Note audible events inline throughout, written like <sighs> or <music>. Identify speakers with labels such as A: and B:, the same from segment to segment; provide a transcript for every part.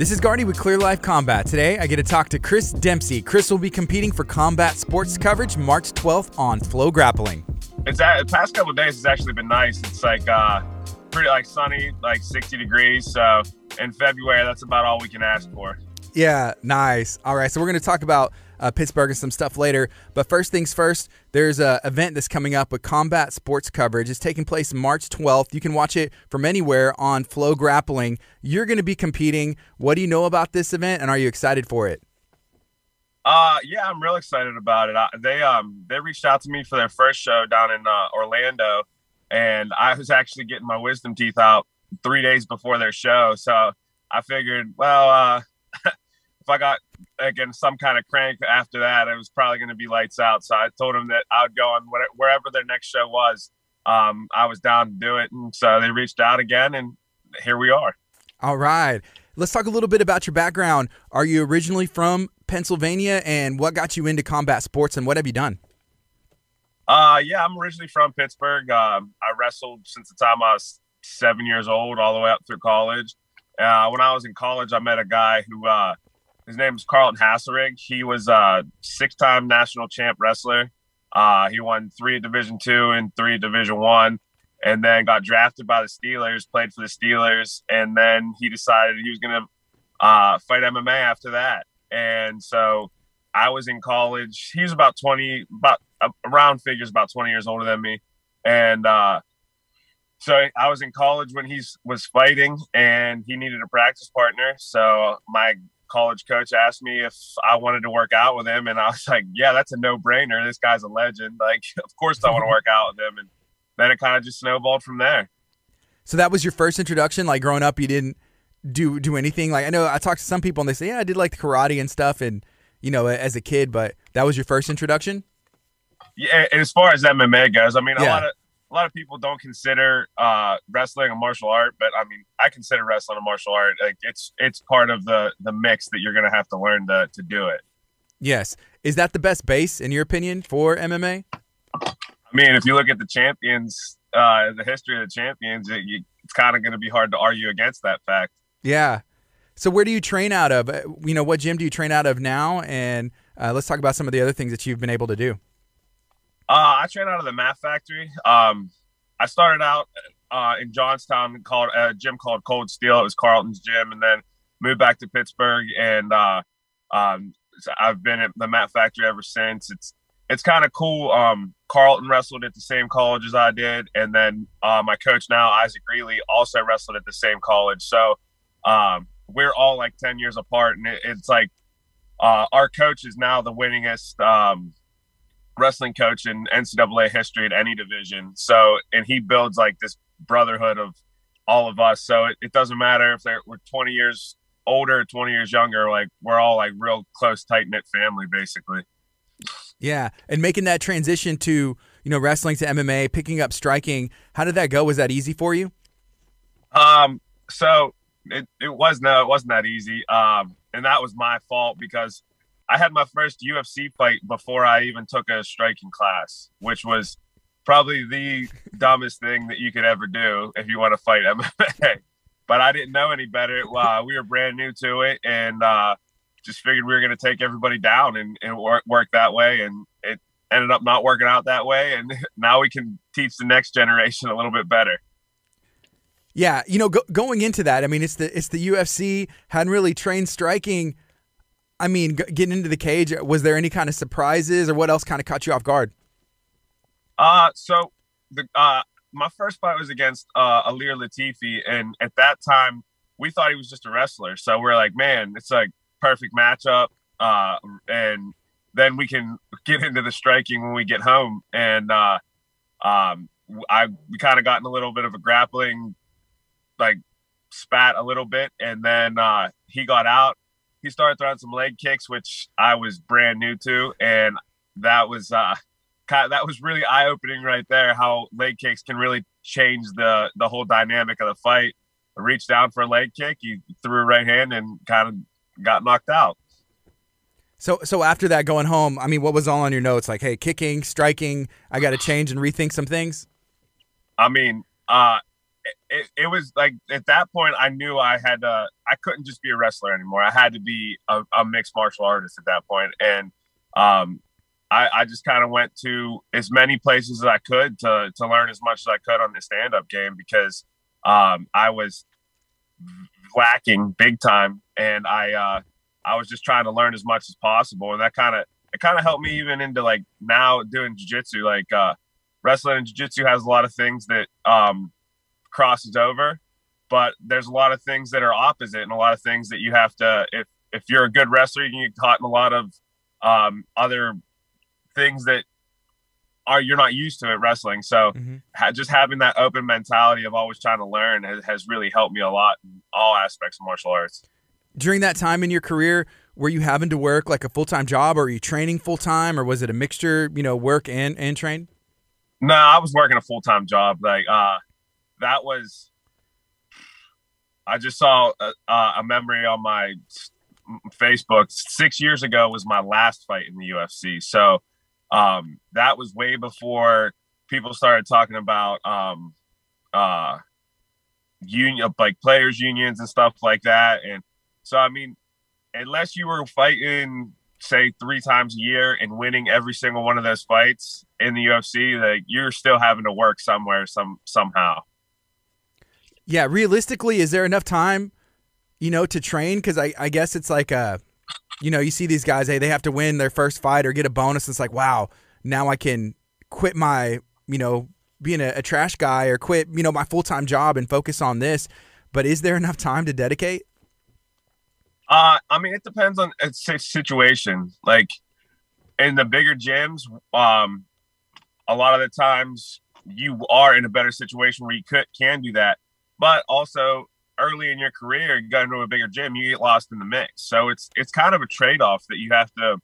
A: This is Gardy with Clear Life Combat. Today, I get to talk to Chris Dempsey. Chris will be competing for combat sports coverage March 12th on FloGrappling.
B: It's the past couple days has actually been nice. It's like uh, pretty like sunny, like 60 degrees. So in February, that's about all we can ask for.
A: Yeah, nice. All right, so we're going to talk about uh, Pittsburgh and some stuff later. But first things first, there's a event that's coming up with combat sports coverage. It's taking place March 12th. You can watch it from anywhere on FloGrappling. You're going to be competing. What do you know about this event, and are you excited for it?
B: Uh, yeah, I'm real excited about it. I, they um they reached out to me for their first show down in uh, Orlando, and I was actually getting my wisdom teeth out three days before their show. So I figured, well, uh, <laughs> if I got again some kind of crank after that, it was probably going to be lights out. So I told them that I would go on whatever, wherever their next show was. Um, I was down to do it, and so they reached out again, and here we are.
A: All right, let's talk a little bit about your background. Are you originally from Pennsylvania, and what got you into combat sports, and what have you done?
B: Uh, yeah, I'm originally from Pittsburgh. Um, I wrestled since the time I was seven years old, all the way up through college. Uh, when I was in college, I met a guy who uh, his name is Carlton Haselrig. He was a six-time national champ wrestler. Uh, he won three at Division two and three Division one, and then got drafted by the Steelers. Played for the Steelers, and then he decided he was going to uh, fight MMA after that. And so I was in college. He was about twenty, about around figures about twenty years older than me, and uh, so I was in college when he was fighting, and he needed a practice partner. So my college coach asked me if I wanted to work out with him, and I was like, "Yeah, that's a no-brainer. This guy's a legend. Like, <laughs> of course I want to work out with him." And then it kind of just snowballed from there.
A: So that was your first introduction. Like growing up, you didn't do do anything. Like I know I talked to some people, and they say, "Yeah, I did like the karate and stuff," and you know, as a kid. But that was your first introduction.
B: Yeah, as far as MMA goes, I mean, yeah. a lot of a lot of people don't consider uh, wrestling a martial art, but I mean, I consider wrestling a martial art. Like it's it's part of the the mix that you're going to have to learn to to do it.
A: Yes, is that the best base in your opinion for MMA?
B: I mean, if you look at the champions, uh, the history of the champions, it, you, it's kind of going to be hard to argue against that fact.
A: Yeah. So where do you train out of? Uh, you know, what gym do you train out of now? And uh, let's talk about some of the other things that you've been able to do.
B: Uh, I train out of the Mat Factory. Um, I started out uh, in Johnstown called a gym called Cold Steel. It was Carlton's gym, and then moved back to Pittsburgh, and uh, um, I've been at the Mat Factory ever since. It's it's kind of cool. Um, Carlton wrestled at the same college as I did, and then uh, my coach now, Isaac Greeley, also wrestled at the same college. So um, we're all like ten years apart, and it, it's like uh, our coach is now the winningest um, wrestling coach in NCAA history at any division. So, and he builds like this brotherhood of all of us. So it, it doesn't matter if they're we're 20 years older, 20 years younger. Like we're all like real close, tight knit family, basically.
A: Yeah, and making that transition to you know wrestling to MMA, picking up striking. How did that go? Was that easy for you?
B: Um. So it, it was no, it wasn't that easy. Um, and that was my fault because I had my first UFC fight before I even took a striking class, which was probably the dumbest thing that you could ever do if you want to fight MMA. <laughs> but I didn't know any better. Uh, we were brand new to it, and uh, just figured we were going to take everybody down and, and work, work that way. And it ended up not working out that way. And <laughs> now we can teach the next generation a little bit better.
A: Yeah, you know, go, going into that, I mean, it's the it's the UFC hadn't really trained striking I mean, getting into the cage, was there any kind of surprises or what else kind of caught you off guard?
B: Uh, so the uh, my first fight was against uh, Ilir Latifi, and at that time we thought he was just a wrestler. So we're like, man, it's like perfect matchup, uh, and then we can get into the striking when we get home. And uh, um, I we kind of got in a little bit of a grappling, like spat a little bit, and then uh, he got out he started throwing some leg kicks, which I was brand new to, and that was uh, that was really eye opening right there. How leg kicks can really change the the whole dynamic of the fight. I reached down for a leg kick, he threw a right hand, and kind of got knocked out.
A: So, so after that, going home, I mean, what was all on your notes? Like, hey, kicking, striking, I got to <sighs> change and rethink some things.
B: I mean, uh, it, it was like at that point I knew I had to I couldn't just be a wrestler anymore. I had to be a, a mixed martial artist at that point, and um, I, I just kind of went to as many places as I could to to learn as much as I could on the stand up game because um, I was lacking big time, and I uh, I was just trying to learn as much as possible, and that kind of it kind of helped me even into like now doing jiu-jitsu. Like uh, wrestling and jiu-jitsu has a lot of things that um, crosses over but there's a lot of things that are opposite and a lot of things that you have to if if you're a good wrestler you can get caught in a lot of um, other things that are you're not used to at wrestling. So mm-hmm. ha- just having that open mentality of always trying to learn has, has really helped me a lot in all aspects of martial arts.
A: During that time in your career were you having to work like a full-time job or are you training full-time or was it a mixture you know work and and train?
B: No i was working a full-time job like uh that was i just saw a, a memory on my facebook. Six years ago was my last fight in the ufc so um that was way before people started talking about um uh union like players unions and stuff like that. And so i mean unless you were fighting say three times a year and winning every single one of those fights in the UFC, like you're still having to work somewhere some somehow.
A: Yeah, realistically, is there enough time, you know, to train? Because I, I guess it's like a, you know, you see these guys, hey, they have to win their first fight or get a bonus. It's like, wow, now I can quit my, you know, being a, a trash guy or quit, you know, my full time job and focus on this. But is there enough time to dedicate?
B: Uh, I mean, it depends on a situation. Like in the bigger gyms, um, a lot of the times you are in a better situation where you could can do that. But also early in your career, you go into a bigger gym, you get lost in the mix. So it's it's kind of a trade off that you have to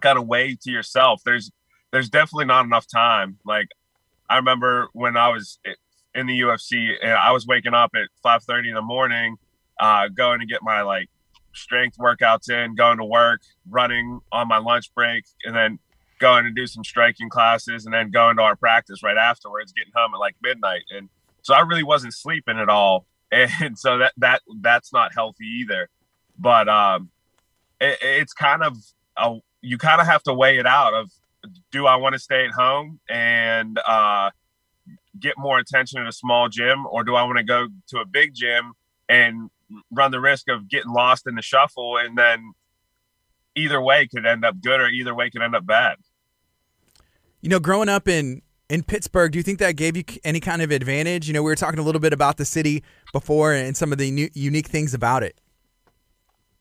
B: kind of weigh to yourself. There's there's definitely not enough time. Like I remember when I was in the UFC and I was waking up at 5:30 in the morning, uh, going to get my like strength workouts in, going to work, running on my lunch break, and then going to do some striking classes, and then going to our practice right afterwards, getting home at like midnight. And so I really wasn't sleeping at all, <laughs> and so that that that's not healthy either. But um, it, it's kind of a, you kind of have to weigh it out of do I want to stay at home and uh, get more attention at a small gym, or do I want to go to a big gym and run the risk of getting lost in the shuffle and then either way could end up good or either way could end up bad.
A: You know, growing up in in Pittsburgh, do you think that gave you any kind of advantage? You know, we were talking a little bit about the city before and some of the new, unique things about it.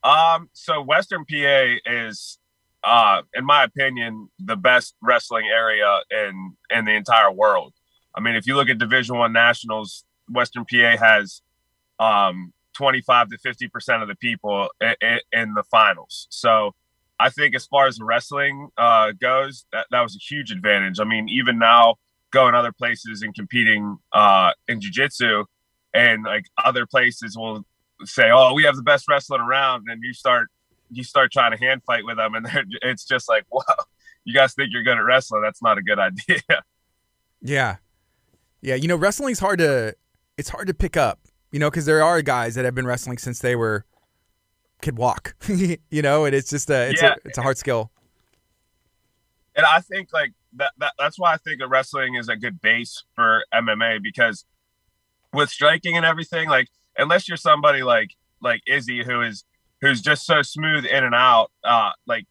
B: Um, so Western PA is, uh, in my opinion, the best wrestling area in in the entire world. I mean, if you look at Division One Nationals, Western PA has um, 25 to 50 percent of the people in, in, the finals. So I think as far as wrestling uh, goes, that, that was a huge advantage. I mean, even now going other places and competing uh, in jiu-jitsu and like other places will say, "Oh, we have the best wrestling around," and you start you start trying to hand fight with them, and <laughs> it's just like, "Whoa, you guys think you're good at wrestling? That's not a good idea."
A: Yeah, yeah. You know, wrestling's hard to it's hard to pick up you know, because there are guys that have been wrestling since they were could walk, <laughs> you know, and it's just a it's yeah. a it's a hard skill.
B: And I think like that, that that's why I think that wrestling is a good base for MMA because with striking and everything, like unless you're somebody like like Izzy who is who's just so smooth in and out, uh, like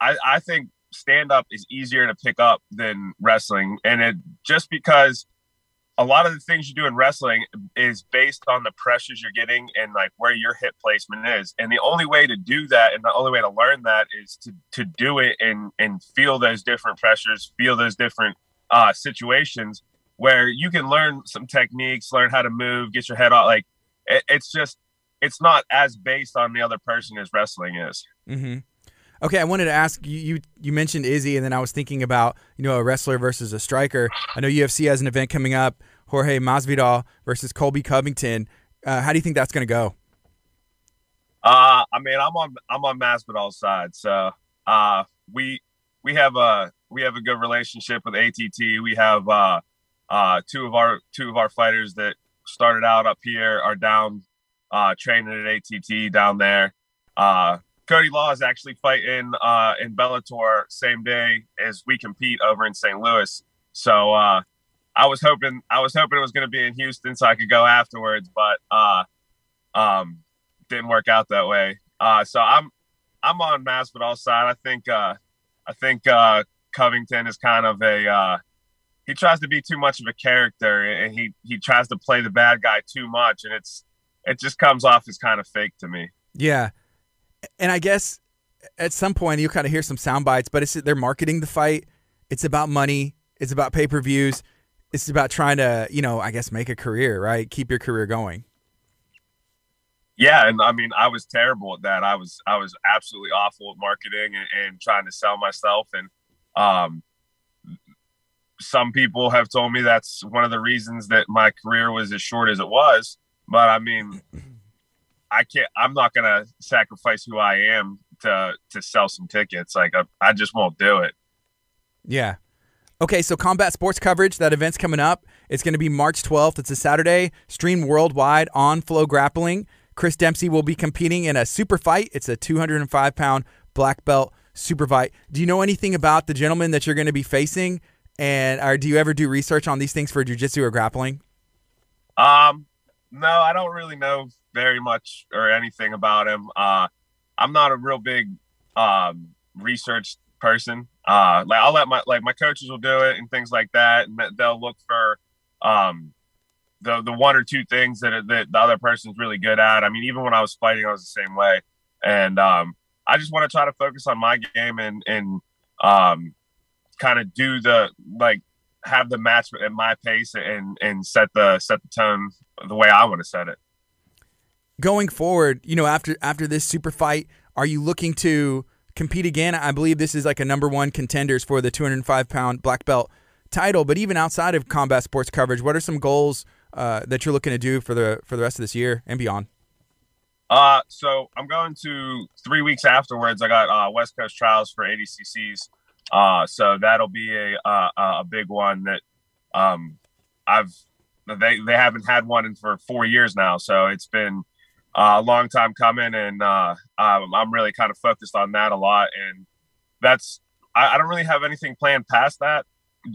B: I I think stand up is easier to pick up than wrestling, and it just because a lot of the things you do in wrestling is based on the pressures you're getting and like where your hip placement is. And the only way to do that and the only way to learn that is to to do it and and feel those different pressures, feel those different uh, situations where you can learn some techniques, learn how to move, get your head out. Like it, it's just it's not as based on the other person as wrestling is.
A: Mm-hmm. Okay, I wanted to ask you, you. You mentioned Izzy, and then I was thinking about you know a wrestler versus a striker. I know UFC has an event coming up. Jorge Masvidal versus Colby Covington. Uh, how do you think that's going to go?
B: Uh, I mean, I'm on I'm on Masvidal's side, so uh, we we have a we have a good relationship with ATT. We have uh, uh, two of our two of our fighters that started out up here are down uh, training at ATT down there. Uh, Cody Law is actually fighting uh, in Bellator same day as we compete over in St. Louis. So uh, I was hoping I was hoping it was going to be in Houston so I could go afterwards, but uh, um, didn't work out that way. Uh, so I'm I'm on Masvidal side. I think uh, I think uh, Covington is kind of a he tries to be too much of a character and he he tries to play the bad guy too much and it's it just comes off as kind of fake to me.
A: Yeah, and I guess at some point you kind of hear some sound bites, but it's they're marketing the fight. It's about money. It's about pay per views. It's about trying to you know I guess make a career, right? Keep your career going.
B: Yeah, and I mean, I was terrible at that. I was I was absolutely awful at marketing and, and trying to sell myself. And um, some people have told me that's one of the reasons that my career was as short as it was. But I mean, I can't. I'm not gonna sacrifice who I am to to sell some tickets. Like I, I just won't do it.
A: Yeah. Okay, so combat sports coverage, that event's coming up. It's going to be March 12th. It's a Saturday, Stream worldwide on FloGrappling. Chris Dempsey will be competing in a super fight. It's a 205 pound black belt super fight. Do you know anything about the gentleman that you're going to be facing? And or do you ever do research on these things for jujitsu or grappling?
B: Um, no, I don't really know very much or anything about him. Uh, I'm not a real big um, research person. Uh, like I'll let my like my coaches will do it and things like that, and they'll look for um, the the one or two things that that the other person's really good at. I mean, even when I was fighting, I was the same way. And um, I just want to try to focus on my game and and um, kind of do the like have the match at my pace and and set the set the tone the way I want to set it.
A: Going forward, you know, after after this super fight, are you looking to compete again? I believe this is like a number one contenders for the 205 pound black belt title. But even outside of combat sports coverage, what are some goals uh, that you're looking to do for the for the rest of this year and beyond?
B: Uh, so I'm going to three weeks afterwards. I got uh, West Coast trials for ADCCs. Uh, so that'll be a uh, a big one that um, I've they they haven't had one in for four years now. So it's been uh, a long time coming, and uh, I'm, I'm really kind of focused on that a lot. And that's I, I don't really have anything planned past that.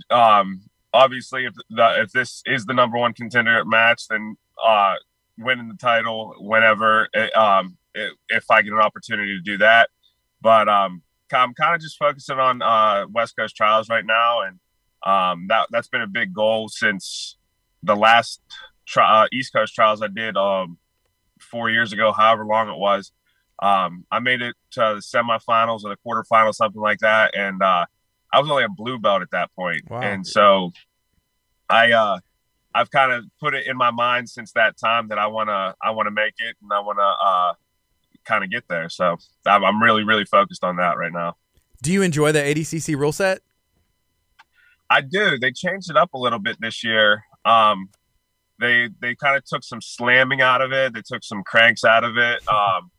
B: Um, obviously, if the, if this is the number one contender match, then uh, winning the title whenever it, um, it, if I get an opportunity to do that. But um, I'm kind of just focusing on uh, West Coast trials right now, and um, that that's been a big goal since the last tri- uh, East Coast trials I did um, four years ago, however long it was. Um, I made it to the semifinals or the quarterfinals, something like that, and uh, I was only a blue belt at that point. Wow. And so I uh I've kind of put it in my mind since that time that I want to I want to make it and I want to uh kind of get there. So I'm, I'm really really focused on that right now.
A: Do you enjoy the ADCC rule set?
B: I do. They changed it up a little bit this year. Um, they they kind of took some slamming out of it. They took some cranks out of it. <laughs> Um,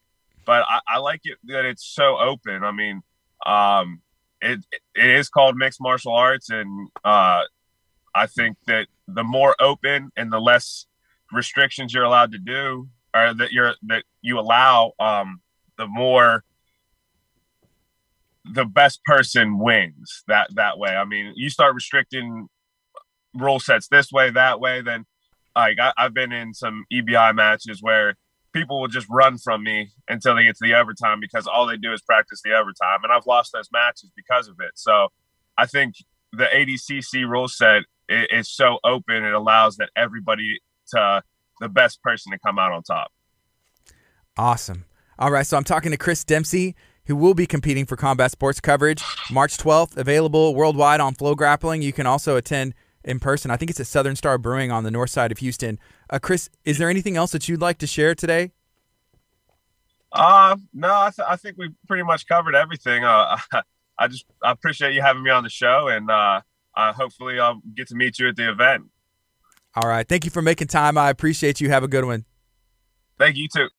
B: but I, I like it that it's so open. I mean, um, it it is called mixed martial arts, and uh, I think that the more open and the less restrictions you're allowed to do, or that you're that you allow, um, the more the best person wins. That that way. I mean, you start restricting rule sets this way, that way, then like I, I've been in some EBI matches where people will just run from me until they get to the overtime because all they do is practice the overtime. And I've lost those matches because of it. So I think the ADCC rule set is so open, it allows that everybody to the best person to come out on top.
A: Awesome. All right. So I'm talking to Chris Dempsey, who will be competing for combat sports coverage March 12th, available worldwide on FloGrappling. You can also attend in person. I think it's at Southern Star Brewing on the north side of Houston. Uh, Chris, is there anything else that you'd like to share today?
B: Uh, no, I, th- I think we pretty much covered everything. Uh, <laughs> I just I appreciate you having me on the show, and uh, uh, hopefully I'll get to meet you at the event.
A: All right. Thank you for making time. I appreciate you. Have a good one.
B: Thank you too.